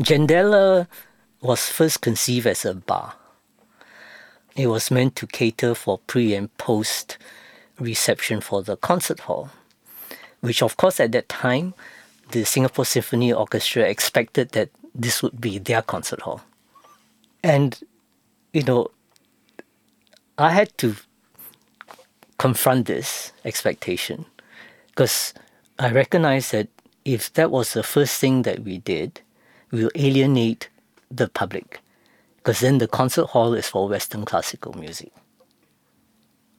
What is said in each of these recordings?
Jendela was first conceived as a bar. It was meant to cater for pre and post reception for the concert hall, which, of course, at that time, the Singapore Symphony Orchestra expected that this would be their concert hall. And, you know, I had to confront this expectation because I recognized that if that was the first thing that we did, will alienate the public because then the concert hall is for Western classical music.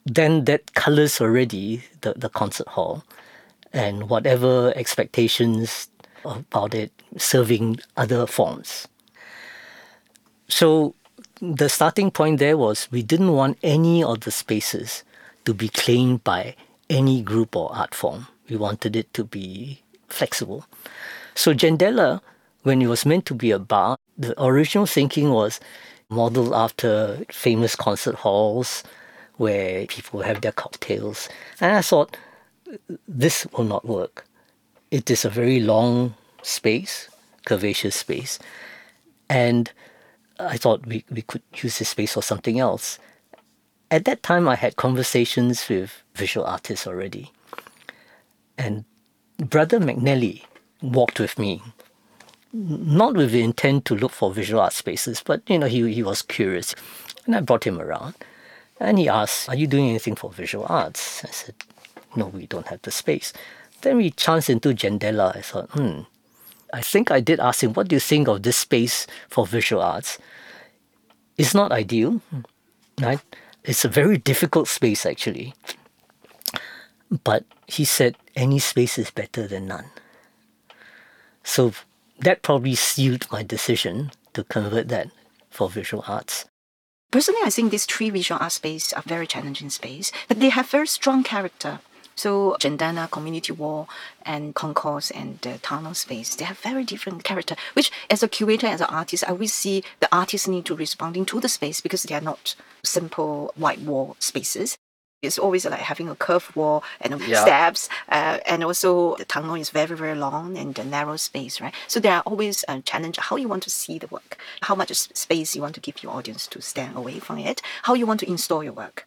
Then that colors already the, the concert hall and whatever expectations about it serving other forms. So the starting point there was we didn't want any of the spaces to be claimed by any group or art form. We wanted it to be flexible. So Jendela, when it was meant to be a bar, the original thinking was modeled after famous concert halls where people have their cocktails. And I thought, this will not work. It is a very long space, curvaceous space. And I thought we, we could use this space for something else. At that time, I had conversations with visual artists already. And Brother McNally walked with me, not with the intent to look for visual art spaces, but you know, he, he was curious. And I brought him around. And he asked, Are you doing anything for visual arts? I said, No, we don't have the space. Then we chanced into Jendela. I thought, hmm, I think I did ask him, What do you think of this space for visual arts? It's not ideal, right? It's a very difficult space, actually. But he said, Any space is better than none. So that probably sealed my decision to convert that for visual arts. Personally, I think these three visual art spaces are very challenging space, but they have very strong character. So Jendela, Community Wall, and Concourse and the Tunnel Space, they have very different character, which as a curator, as an artist, I always see the artists need to responding to the space because they are not simple white wall spaces. It's always like having a curved wall and Yeah. steps, uh, and also the tunnel is very, very long and a narrow space, right? So there are always a challenge how you want to see the work, how much space you want to give your audience to stand away from it, how you want to install your work.